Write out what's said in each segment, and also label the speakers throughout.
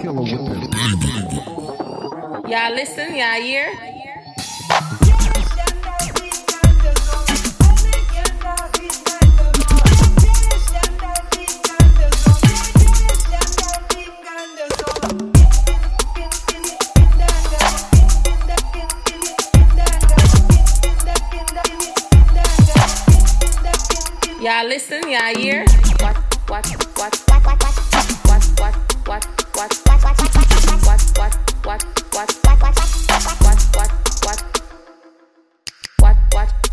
Speaker 1: killer with.
Speaker 2: Y'all listen, y'all hear? Y'all listen, y'all hear? What,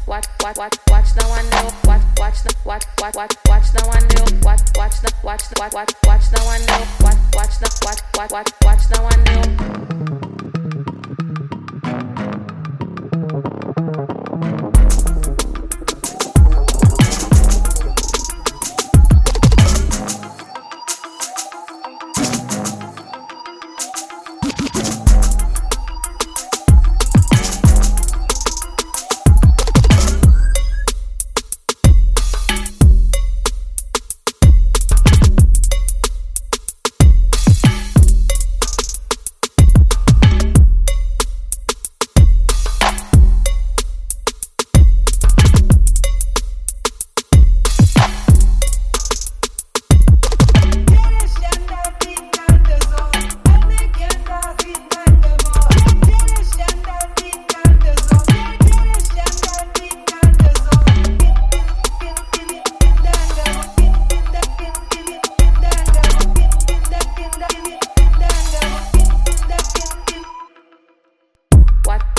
Speaker 2: watch watch watch watch no one do watch watch the, watch watch watch watch no one do watch watch the, watch watch watch watch no one do watch watch the, watch watch watch watch no one do